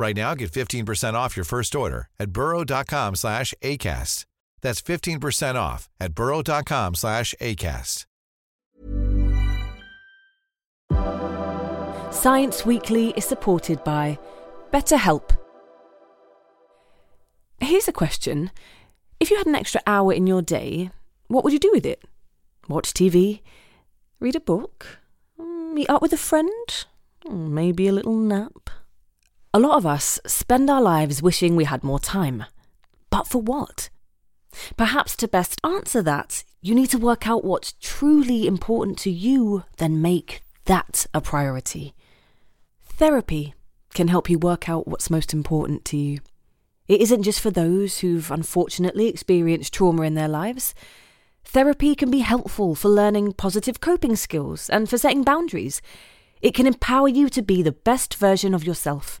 Right now, get 15% off your first order at burrow.com slash ACAST. That's 15% off at burrow.com slash ACAST. Science Weekly is supported by BetterHelp. Here's a question. If you had an extra hour in your day, what would you do with it? Watch TV? Read a book? Mm, meet up with a friend? Mm, maybe a little nap? A lot of us spend our lives wishing we had more time. But for what? Perhaps to best answer that, you need to work out what's truly important to you, then make that a priority. Therapy can help you work out what's most important to you. It isn't just for those who've unfortunately experienced trauma in their lives. Therapy can be helpful for learning positive coping skills and for setting boundaries. It can empower you to be the best version of yourself.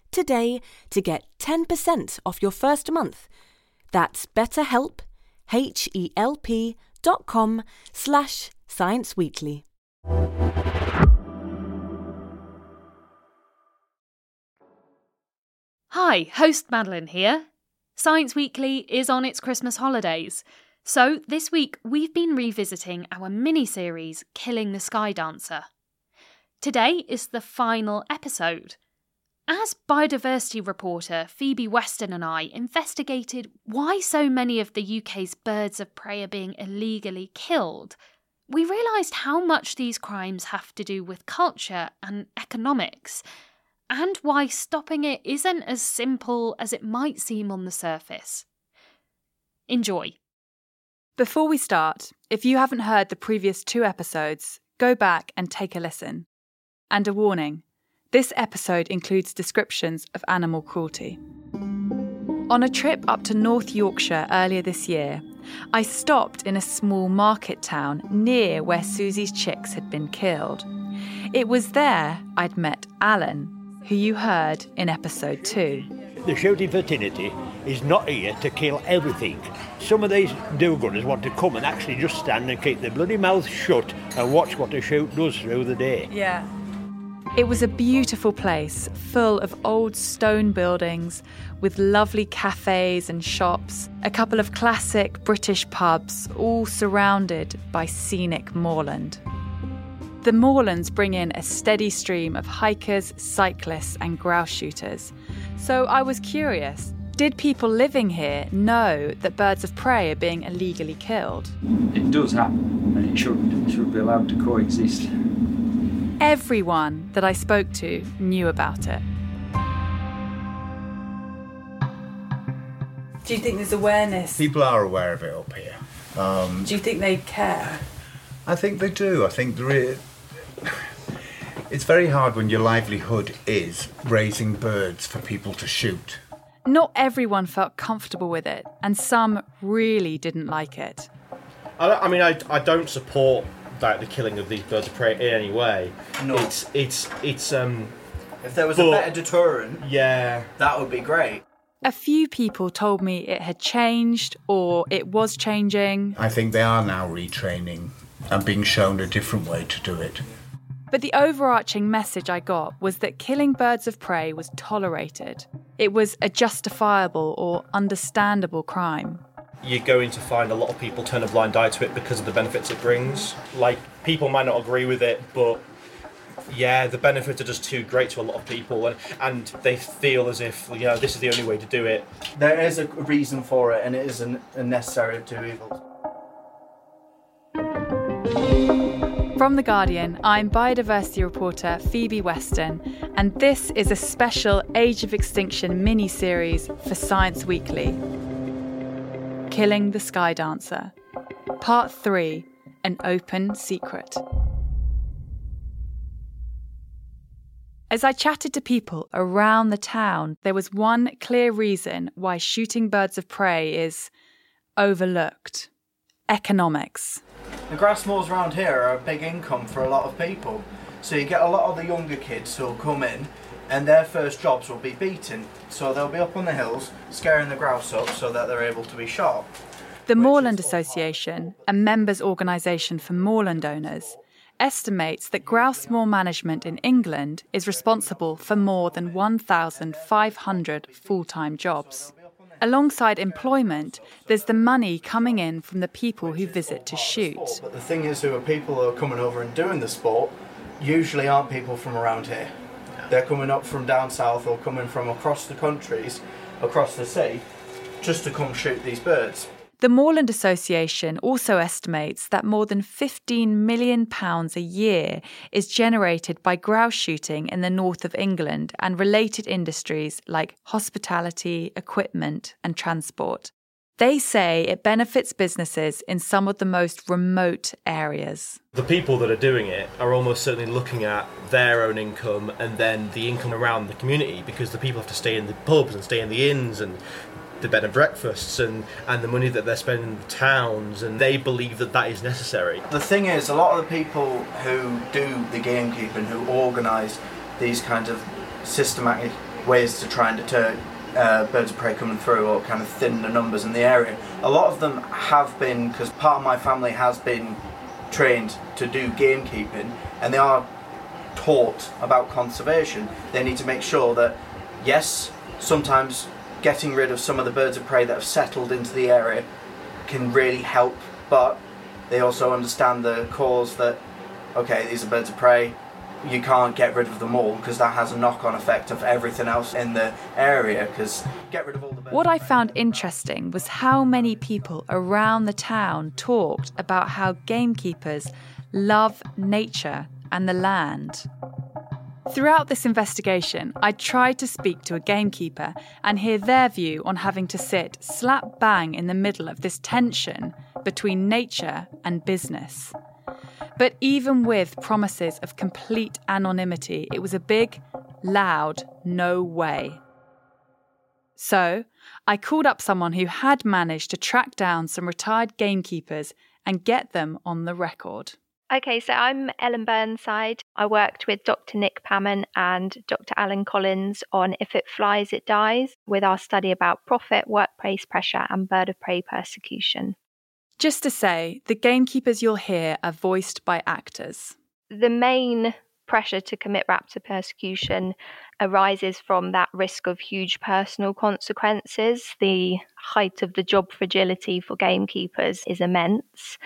today to get 10% off your first month. That's betterhelp, H-E-L-P dot com slash scienceweekly. Hi, host Madeleine here. Science Weekly is on its Christmas holidays. So, this week we've been revisiting our mini series, Killing the Skydancer. Today is the final episode. As biodiversity reporter Phoebe Weston and I investigated why so many of the UK's birds of prey are being illegally killed, we realised how much these crimes have to do with culture and economics, and why stopping it isn't as simple as it might seem on the surface. Enjoy. Before we start, if you haven't heard the previous two episodes, go back and take a listen. And a warning this episode includes descriptions of animal cruelty. On a trip up to North Yorkshire earlier this year, I stopped in a small market town near where Susie's chicks had been killed. It was there I'd met Alan, who you heard in episode 2. The shooting fraternity is not here to kill everything. Some of these do-gooders want to come and actually just stand and keep their bloody mouths shut and watch what the shoot does through the day. Yeah. It was a beautiful place, full of old stone buildings, with lovely cafes and shops, a couple of classic British pubs, all surrounded by scenic moorland. The moorlands bring in a steady stream of hikers, cyclists, and grouse shooters. So I was curious did people living here know that birds of prey are being illegally killed? It does happen, and it should, should be allowed to coexist. Everyone that I spoke to knew about it. Do you think there's awareness? People are aware of it up here. Um, Do you think they care? I think they do. I think there is. It's very hard when your livelihood is raising birds for people to shoot. Not everyone felt comfortable with it, and some really didn't like it. I, I mean, I, I don't support like the killing of these birds of prey in any way. No. It's it's it's um If there was But- a better deterrent, yeah. that would be great. A few people told me it had changed or it was changing, I think they are now retraining and being shown a different way to do it. but the overarching message I got was that killing birds of prey was tolerated. It was a justifiable or understandable crime. You're going to find a lot of people turn a blind eye to it because of the benefits it brings. Like people might not agree with it, but yeah, the benefits are just too great to a lot of people, and, and they feel as if you know this is the only way to do it. There is a reason for it, and it is a, a necessary of two evils. From The Guardian, I'm biodiversity reporter Phoebe Weston, and this is a special Age of Extinction mini series for Science Weekly Killing the Skydancer, Part 3 An Open Secret. As I chatted to people around the town, there was one clear reason why shooting birds of prey is overlooked economics. The grouse moors around here are a big income for a lot of people. So you get a lot of the younger kids who'll come in and their first jobs will be beating. So they'll be up on the hills, scaring the grouse up so that they're able to be shot. The Moorland Association, a members' organisation for moorland owners, estimates that grouse moor management in England is responsible for more than 1,500 full time jobs. Alongside employment, there's the money coming in from the people who visit to shoot. But the thing is, who are people who are coming over and doing the sport usually aren't people from around here. They're coming up from down south or coming from across the countries, across the sea, just to come shoot these birds. The Moorland Association also estimates that more than £15 million a year is generated by grouse shooting in the north of England and related industries like hospitality, equipment, and transport. They say it benefits businesses in some of the most remote areas. The people that are doing it are almost certainly looking at their own income and then the income around the community because the people have to stay in the pubs and stay in the inns and the bed and breakfasts and, and the money that they're spending in the towns, and they believe that that is necessary. The thing is, a lot of the people who do the gamekeeping, who organise these kinds of systematic ways to try and deter uh, birds of prey coming through or kind of thin the numbers in the area, a lot of them have been, because part of my family has been trained to do gamekeeping, and they are taught about conservation. They need to make sure that, yes, sometimes getting rid of some of the birds of prey that have settled into the area can really help, but they also understand the cause that, okay, these are birds of prey, you can't get rid of them all because that has a knock on effect of everything else in the area because get rid of all the. What I found interesting was how many people around the town talked about how gamekeepers love nature and the land. Throughout this investigation, I tried to speak to a gamekeeper and hear their view on having to sit slap bang in the middle of this tension between nature and business. But even with promises of complete anonymity, it was a big, loud no way. So, I called up someone who had managed to track down some retired gamekeepers and get them on the record. Okay, so I'm Ellen Burnside. I worked with Dr. Nick Pammon and Dr. Alan Collins on If It Flies, It Dies with our study about profit, workplace pressure, and bird of prey persecution. Just to say, the gamekeepers you'll hear are voiced by actors. The main pressure to commit raptor persecution arises from that risk of huge personal consequences. The height of the job fragility for gamekeepers is immense.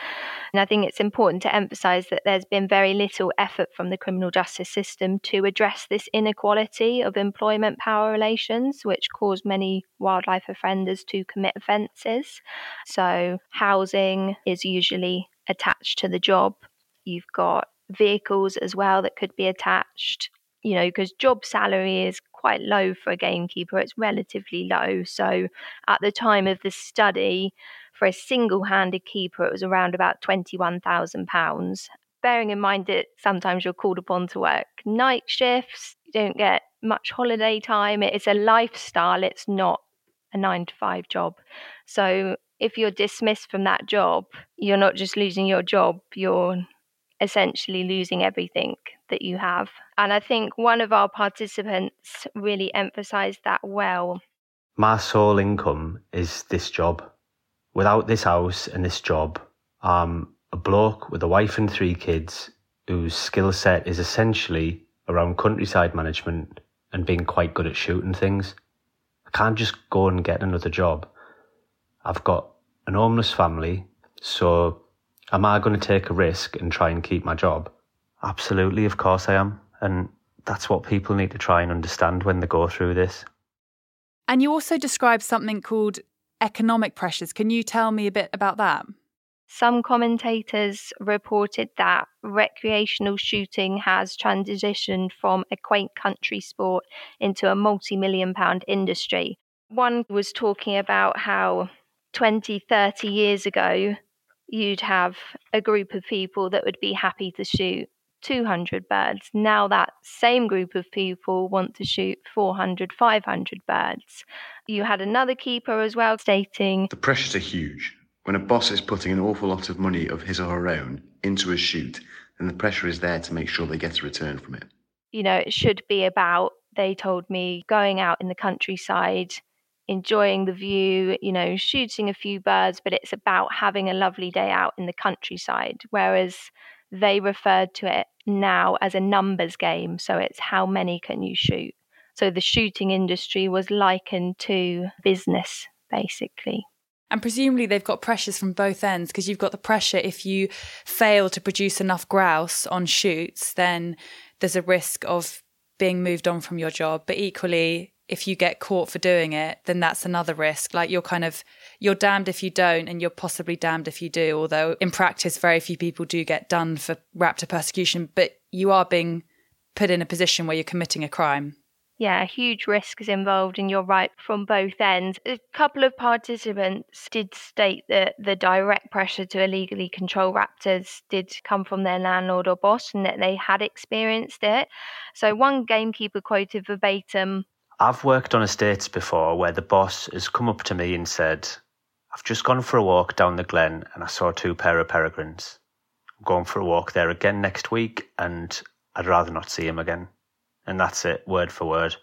And I think it's important to emphasise that there's been very little effort from the criminal justice system to address this inequality of employment power relations, which cause many wildlife offenders to commit offences. So, housing is usually attached to the job. You've got vehicles as well that could be attached you know because job salary is quite low for a gamekeeper it's relatively low. So at the time of the study for a single-handed keeper it was around about 21,000 pounds. Bearing in mind that sometimes you're called upon to work night shifts you don't get much holiday time it's a lifestyle it's not a 9 to 5 job. So if you're dismissed from that job you're not just losing your job you're essentially losing everything that you have. And I think one of our participants really emphasized that well. My sole income is this job. Without this house and this job, I'm a bloke with a wife and three kids whose skill set is essentially around countryside management and being quite good at shooting things. I can't just go and get another job. I've got an homeless family, so am I going to take a risk and try and keep my job? Absolutely, of course I am. And that's what people need to try and understand when they go through this. And you also describe something called economic pressures. Can you tell me a bit about that? Some commentators reported that recreational shooting has transitioned from a quaint country sport into a multi million pound industry. One was talking about how 20, 30 years ago, you'd have a group of people that would be happy to shoot 200 birds. Now that same group of people want to shoot 400, 500 birds. You had another keeper as well stating The pressures are huge. When a boss is putting an awful lot of money of his or her own into a shoot, then the pressure is there to make sure they get a return from it. You know, it should be about, they told me, going out in the countryside, enjoying the view, you know, shooting a few birds, but it's about having a lovely day out in the countryside. Whereas they referred to it now as a numbers game. So it's how many can you shoot? So the shooting industry was likened to business, basically. And presumably they've got pressures from both ends because you've got the pressure if you fail to produce enough grouse on shoots, then there's a risk of being moved on from your job. But equally, if you get caught for doing it, then that's another risk. Like you're kind of you're damned if you don't, and you're possibly damned if you do. Although in practice, very few people do get done for raptor persecution, but you are being put in a position where you're committing a crime. Yeah, a huge risk is involved, and you're right from both ends. A couple of participants did state that the direct pressure to illegally control raptors did come from their landlord or boss and that they had experienced it. So, one gamekeeper quoted verbatim I've worked on estates before where the boss has come up to me and said, I've just gone for a walk down the glen and I saw two pair of peregrines. I'm going for a walk there again next week and I'd rather not see him again. And that's it, word for word.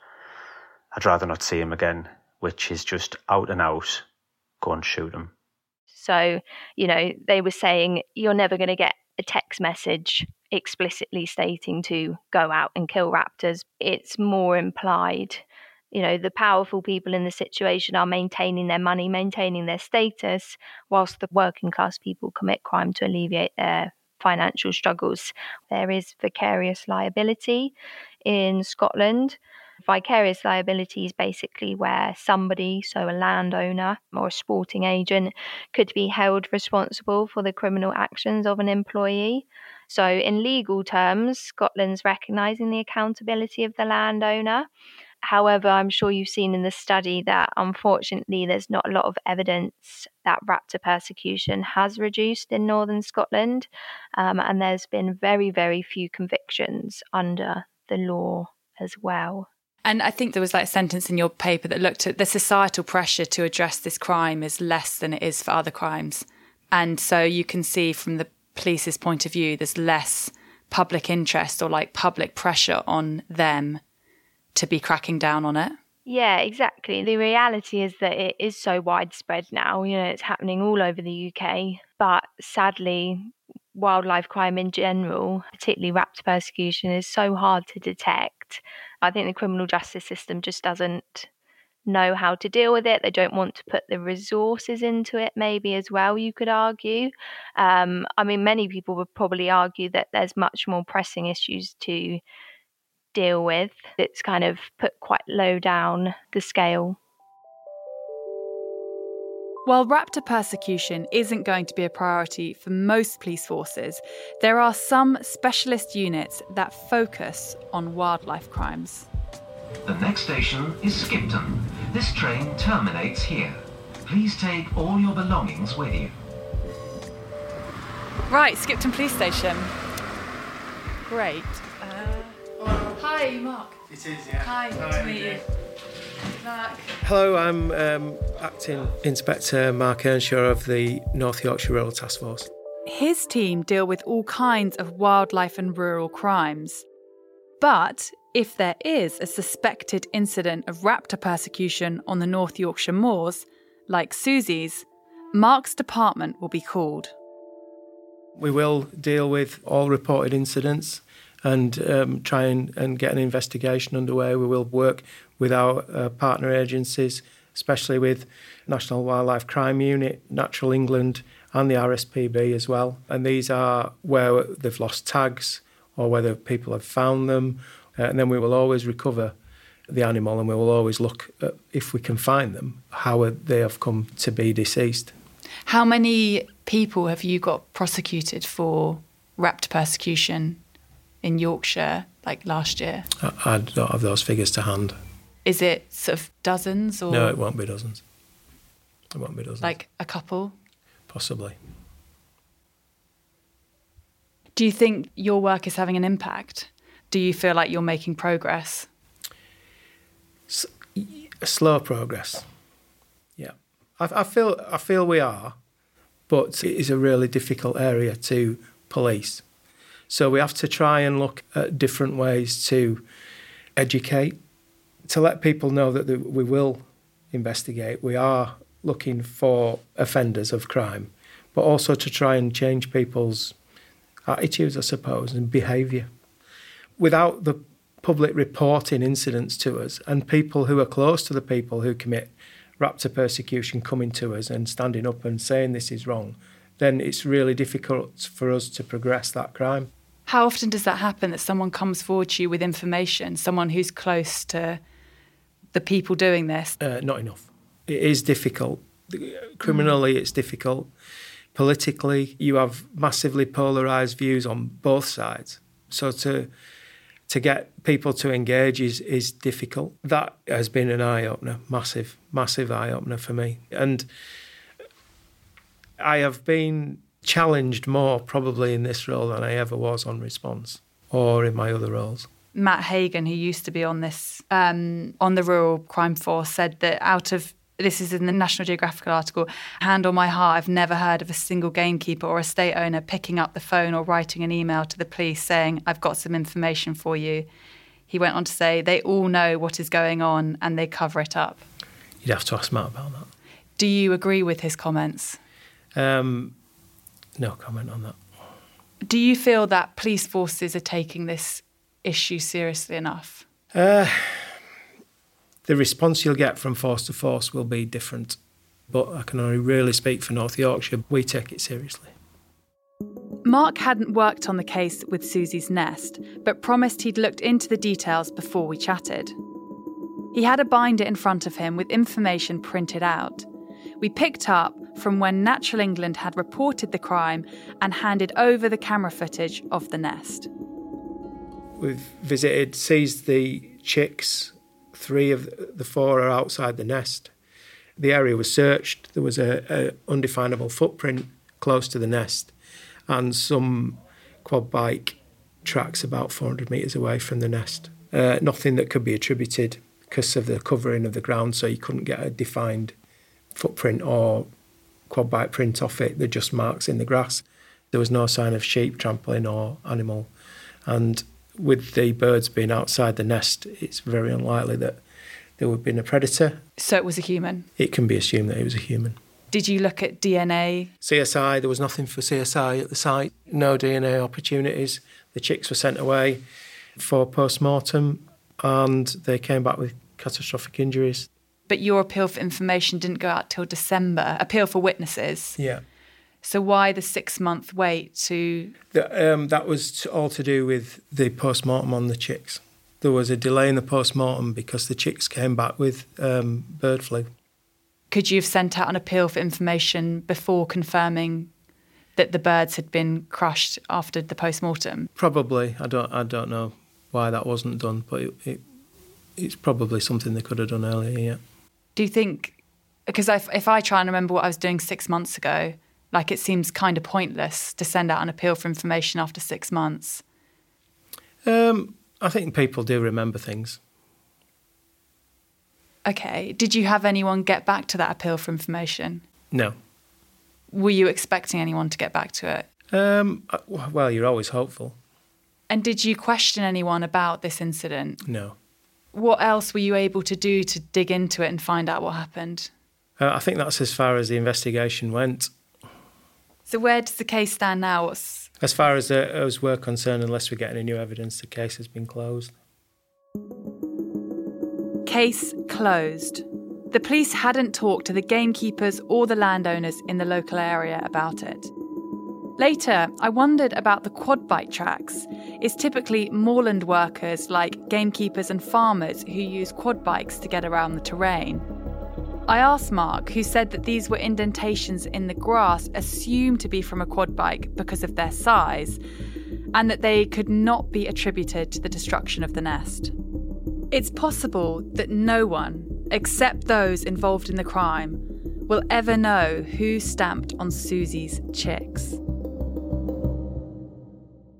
I'd rather not see him again, which is just out and out, go and shoot him. So, you know, they were saying you're never going to get a text message explicitly stating to go out and kill raptors. It's more implied. You know, the powerful people in the situation are maintaining their money, maintaining their status, whilst the working class people commit crime to alleviate their financial struggles. There is vicarious liability in Scotland. Vicarious liability is basically where somebody, so a landowner or a sporting agent, could be held responsible for the criminal actions of an employee. So, in legal terms, Scotland's recognising the accountability of the landowner. However, I'm sure you've seen in the study that unfortunately there's not a lot of evidence that raptor persecution has reduced in northern Scotland, um, and there's been very, very few convictions under the law as well. And I think there was like a sentence in your paper that looked at the societal pressure to address this crime is less than it is for other crimes. And so you can see from the police's point of view, there's less public interest or like public pressure on them to be cracking down on it. Yeah, exactly. The reality is that it is so widespread now. You know, it's happening all over the UK. But sadly, wildlife crime in general, particularly raptor persecution, is so hard to detect. I think the criminal justice system just doesn't know how to deal with it. They don't want to put the resources into it, maybe as well, you could argue. Um, I mean, many people would probably argue that there's much more pressing issues to deal with. It's kind of put quite low down the scale. While raptor persecution isn't going to be a priority for most police forces, there are some specialist units that focus on wildlife crimes. The next station is Skipton. This train terminates here. Please take all your belongings with you. Right, Skipton Police Station. Great. Hi, Mark. It is, yeah. Hi, good to meet you. Mark. Hello, I'm um, Acting Inspector Mark Earnshaw of the North Yorkshire Rural Task Force. His team deal with all kinds of wildlife and rural crimes. But if there is a suspected incident of raptor persecution on the North Yorkshire moors, like Susie's, Mark's department will be called. We will deal with all reported incidents and um, try and, and, get an investigation underway. We will work with our uh, partner agencies, especially with National Wildlife Crime Unit, Natural England, and the RSPB as well. And these are where they've lost tags or whether people have found them. Uh, and then we will always recover the animal and we will always look at, if we can find them, how they have come to be deceased. How many people have you got prosecuted for raptor persecution in Yorkshire, like last year? I, I don't have those figures to hand. Is it sort of dozens or No, it won't be dozens. It won't be dozens. like a couple? Possibly. Do you think your work is having an impact? Do you feel like you're making progress? S- slow progress. Yeah, I, I feel I feel we are, but it is a really difficult area to police. So we have to try and look at different ways to educate, to let people know that we will investigate. We are looking for offenders of crime, but also to try and change people's attitudes, I suppose, and behaviour. Without the public reporting incidents to us and people who are close to the people who commit raptor persecution coming to us and standing up and saying this is wrong, then it's really difficult for us to progress that crime. How often does that happen that someone comes forward to you with information, someone who's close to the people doing this? Uh, not enough. It is difficult. Criminally, it's difficult. Politically, you have massively polarised views on both sides. So to to get people to engage is is difficult. That has been an eye opener, massive, massive eye opener for me. And I have been challenged more probably in this role than I ever was on response or in my other roles. Matt Hagan, who used to be on this um, on the Rural Crime Force, said that out of this is in the National Geographic article. Hand on my heart, I've never heard of a single gamekeeper or estate owner picking up the phone or writing an email to the police saying, I've got some information for you. He went on to say, they all know what is going on and they cover it up. You'd have to ask Matt about that. Do you agree with his comments? Um, no comment on that. Do you feel that police forces are taking this issue seriously enough? Uh, the response you'll get from force to force will be different. But I can only really speak for North Yorkshire. We take it seriously. Mark hadn't worked on the case with Susie's nest, but promised he'd looked into the details before we chatted. He had a binder in front of him with information printed out. We picked up from when Natural England had reported the crime and handed over the camera footage of the nest. We've visited, seized the chicks Three of the four are outside the nest. The area was searched. There was a, undefinable footprint close to the nest, and some quad bike tracks about 400 metres away from the nest. Uh, nothing that could be attributed because of the covering of the ground, so you couldn't get a defined footprint or quad bike print off it. They're just marks in the grass. There was no sign of sheep trampling or animal, and with the birds being outside the nest, it's very unlikely that there would have been a predator. So it was a human? It can be assumed that it was a human. Did you look at DNA? CSI, there was nothing for CSI at the site, no DNA opportunities. The chicks were sent away for post mortem and they came back with catastrophic injuries. But your appeal for information didn't go out till December, appeal for witnesses. Yeah. So why the six month wait to? The, um, that was all to do with the post mortem on the chicks. There was a delay in the post mortem because the chicks came back with um, bird flu. Could you have sent out an appeal for information before confirming that the birds had been crushed after the post mortem? Probably. I don't. I don't know why that wasn't done, but it, it, it's probably something they could have done earlier. Yeah. Do you think? Because if, if I try and remember what I was doing six months ago, like it seems kind of pointless to send out an appeal for information after six months. Um, I think people do remember things. Okay. Did you have anyone get back to that appeal for information? No. Were you expecting anyone to get back to it? Um, uh, well, you're always hopeful. And did you question anyone about this incident? No. What else were you able to do to dig into it and find out what happened? Uh, I think that's as far as the investigation went. So where does the case stand now? What's... As far as, uh, as we're concerned, unless we get any new evidence, the case has been closed. Case closed. The police hadn't talked to the gamekeepers or the landowners in the local area about it. Later, I wondered about the quad bike tracks. It's typically moorland workers like gamekeepers and farmers who use quad bikes to get around the terrain. I asked Mark, who said that these were indentations in the grass assumed to be from a quad bike because of their size, and that they could not be attributed to the destruction of the nest. It's possible that no one, except those involved in the crime, will ever know who stamped on Susie's chicks.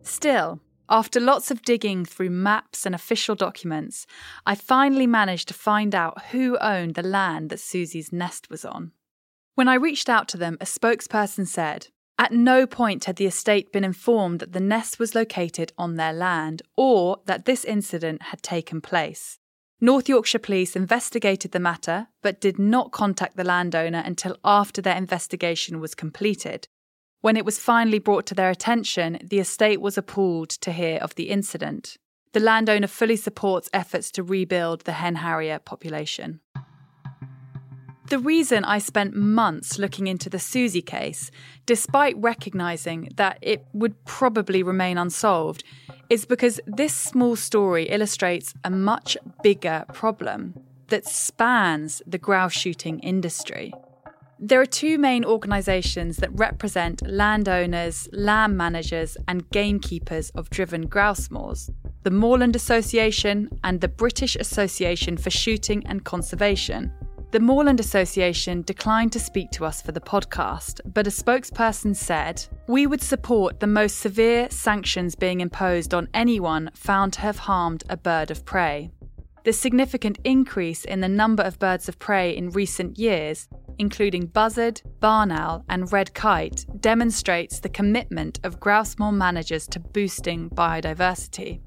Still, after lots of digging through maps and official documents, I finally managed to find out who owned the land that Susie's nest was on. When I reached out to them, a spokesperson said, at no point had the estate been informed that the nest was located on their land or that this incident had taken place. North Yorkshire Police investigated the matter but did not contact the landowner until after their investigation was completed. When it was finally brought to their attention, the estate was appalled to hear of the incident. The landowner fully supports efforts to rebuild the hen harrier population. The reason I spent months looking into the Susie case, despite recognising that it would probably remain unsolved, is because this small story illustrates a much bigger problem that spans the grouse shooting industry. There are two main organisations that represent landowners, land managers, and gamekeepers of driven grouse moors the Moorland Association and the British Association for Shooting and Conservation. The Moorland Association declined to speak to us for the podcast, but a spokesperson said, We would support the most severe sanctions being imposed on anyone found to have harmed a bird of prey. The significant increase in the number of birds of prey in recent years including buzzard, barn owl, and red kite, demonstrates the commitment of grouse moor managers to boosting biodiversity.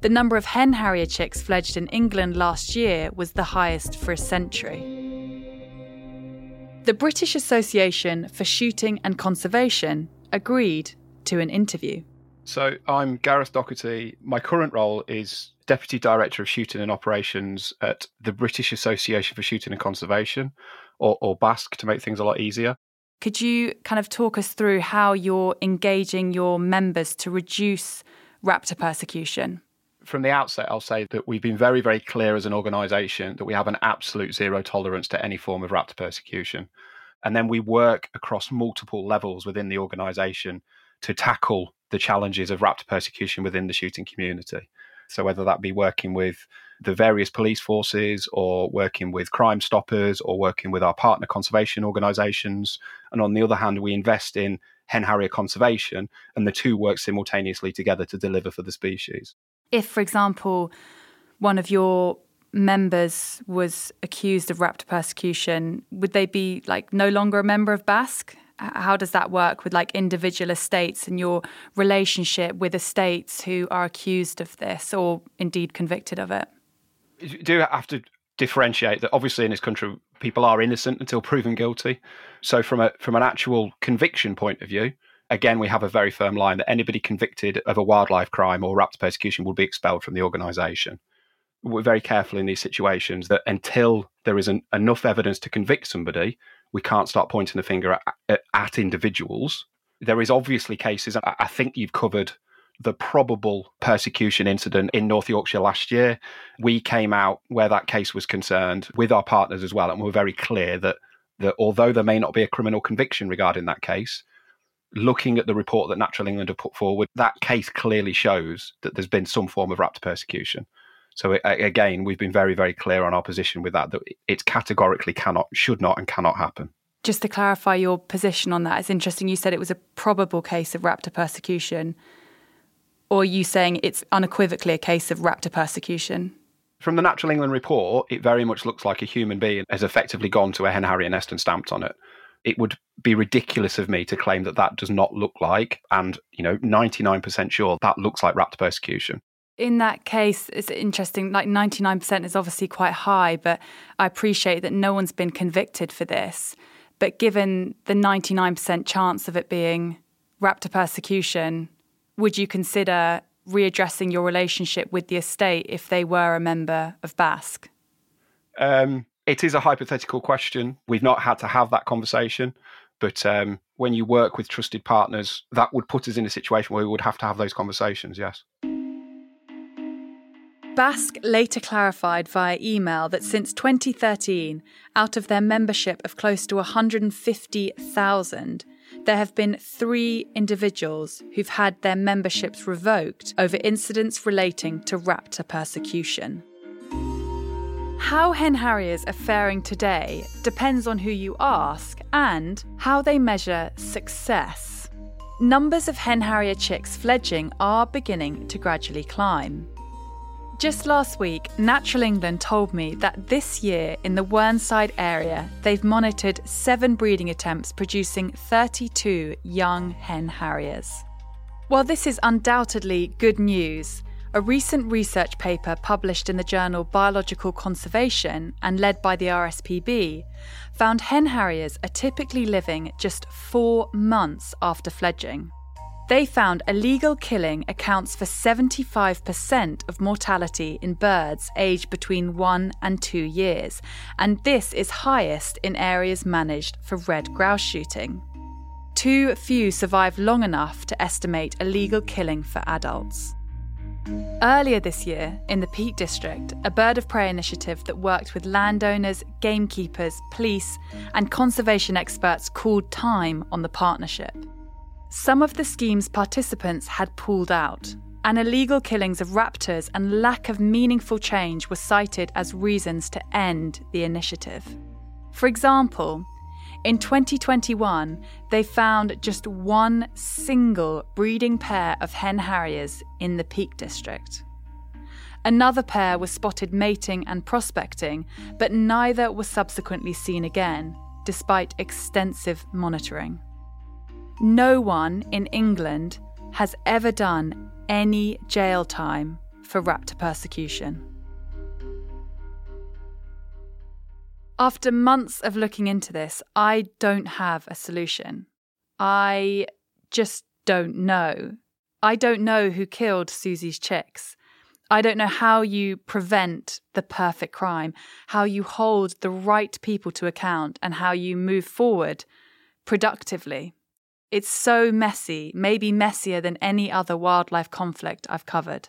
The number of hen harrier chicks fledged in England last year was the highest for a century. The British Association for Shooting and Conservation agreed to an interview. So, I'm Gareth Dockerty. My current role is Deputy Director of Shooting and Operations at the British Association for Shooting and Conservation or, or BASC to make things a lot easier. Could you kind of talk us through how you're engaging your members to reduce raptor persecution? From the outset, I'll say that we've been very, very clear as an organisation that we have an absolute zero tolerance to any form of raptor persecution. And then we work across multiple levels within the organisation to tackle the challenges of raptor persecution within the shooting community. So, whether that be working with the various police forces or working with crime stoppers or working with our partner conservation organisations. And on the other hand, we invest in hen harrier conservation, and the two work simultaneously together to deliver for the species. If, for example, one of your members was accused of raptor persecution, would they be like no longer a member of BASC? How does that work with like individual estates and your relationship with estates who are accused of this or indeed convicted of it? You do have to differentiate that obviously in this country people are innocent until proven guilty. So from a from an actual conviction point of view, again we have a very firm line that anybody convicted of a wildlife crime or raptor persecution will be expelled from the organisation. We're very careful in these situations that until there is an, enough evidence to convict somebody, we can't start pointing the finger at, at, individuals. There is obviously cases. I think you've covered the probable persecution incident in North Yorkshire last year. We came out where that case was concerned with our partners as well, and we're very clear that that although there may not be a criminal conviction regarding that case, looking at the report that Natural England have put forward, that case clearly shows that there's been some form of rapt persecution. So again, we've been very, very clear on our position with that that it categorically cannot, should not, and cannot happen. Just to clarify your position on that, it's interesting. You said it was a probable case of raptor persecution or are you saying it's unequivocally a case of raptor persecution? From the Natural England report, it very much looks like a human being has effectively gone to a hen harrier nest and stamped on it. It would be ridiculous of me to claim that that does not look like, and you know, 99% sure that looks like raptor persecution. In that case, it's interesting. Like 99% is obviously quite high, but I appreciate that no one's been convicted for this. But given the 99% chance of it being raptor persecution, would you consider readdressing your relationship with the estate if they were a member of BASC? Um, it is a hypothetical question. We've not had to have that conversation. But um, when you work with trusted partners, that would put us in a situation where we would have to have those conversations, yes. BASC later clarified via email that since 2013, out of their membership of close to 150,000, there have been three individuals who've had their memberships revoked over incidents relating to raptor persecution. How hen harriers are faring today depends on who you ask and how they measure success. Numbers of hen harrier chicks fledging are beginning to gradually climb. Just last week, Natural England told me that this year in the Whernside area, they've monitored seven breeding attempts producing 32 young hen harriers. While this is undoubtedly good news, a recent research paper published in the journal Biological Conservation and led by the RSPB found hen harriers are typically living just four months after fledging. They found illegal killing accounts for 75% of mortality in birds aged between one and two years, and this is highest in areas managed for red grouse shooting. Too few survive long enough to estimate illegal killing for adults. Earlier this year, in the Peak District, a bird of prey initiative that worked with landowners, gamekeepers, police, and conservation experts called time on the partnership. Some of the scheme's participants had pulled out, and illegal killings of raptors and lack of meaningful change were cited as reasons to end the initiative. For example, in 2021, they found just one single breeding pair of hen harriers in the Peak District. Another pair was spotted mating and prospecting, but neither was subsequently seen again, despite extensive monitoring. No one in England has ever done any jail time for raptor persecution. After months of looking into this, I don't have a solution. I just don't know. I don't know who killed Susie's chicks. I don't know how you prevent the perfect crime, how you hold the right people to account, and how you move forward productively. It's so messy, maybe messier than any other wildlife conflict I've covered.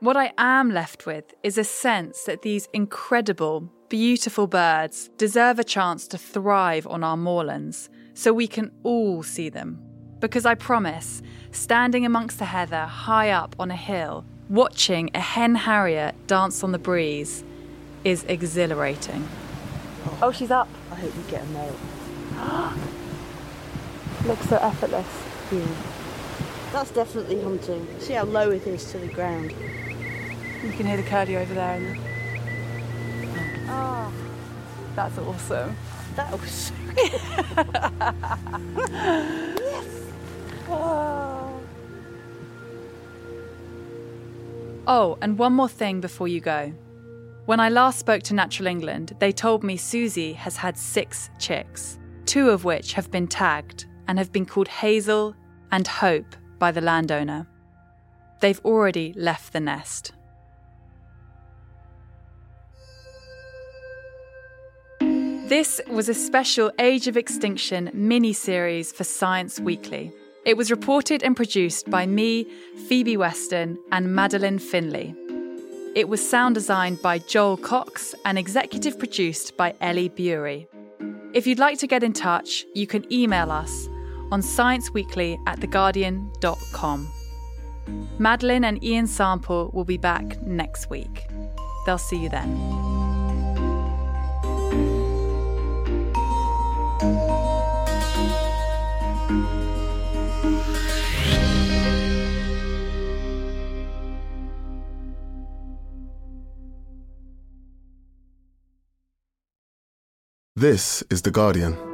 What I am left with is a sense that these incredible, beautiful birds deserve a chance to thrive on our moorlands so we can all see them. Because I promise, standing amongst the heather high up on a hill, watching a hen harrier dance on the breeze is exhilarating. Oh, she's up. I hope you get a male. Looks so effortless. Yeah. That's definitely hunting. See how low it is to the ground. You can hear the curlew over there. And. Oh, that's awesome. That was so cool. yes. Oh. Oh, and one more thing before you go. When I last spoke to Natural England, they told me Susie has had six chicks, two of which have been tagged and have been called Hazel and Hope by the landowner. They've already left the nest. This was a special Age of Extinction mini series for Science Weekly. It was reported and produced by me, Phoebe Weston, and Madeleine Finlay. It was sound designed by Joel Cox and executive produced by Ellie Bury. If you'd like to get in touch, you can email us on Science Weekly at theguardian.com. Madeleine and Ian Sample will be back next week. They'll see you then. This is The Guardian.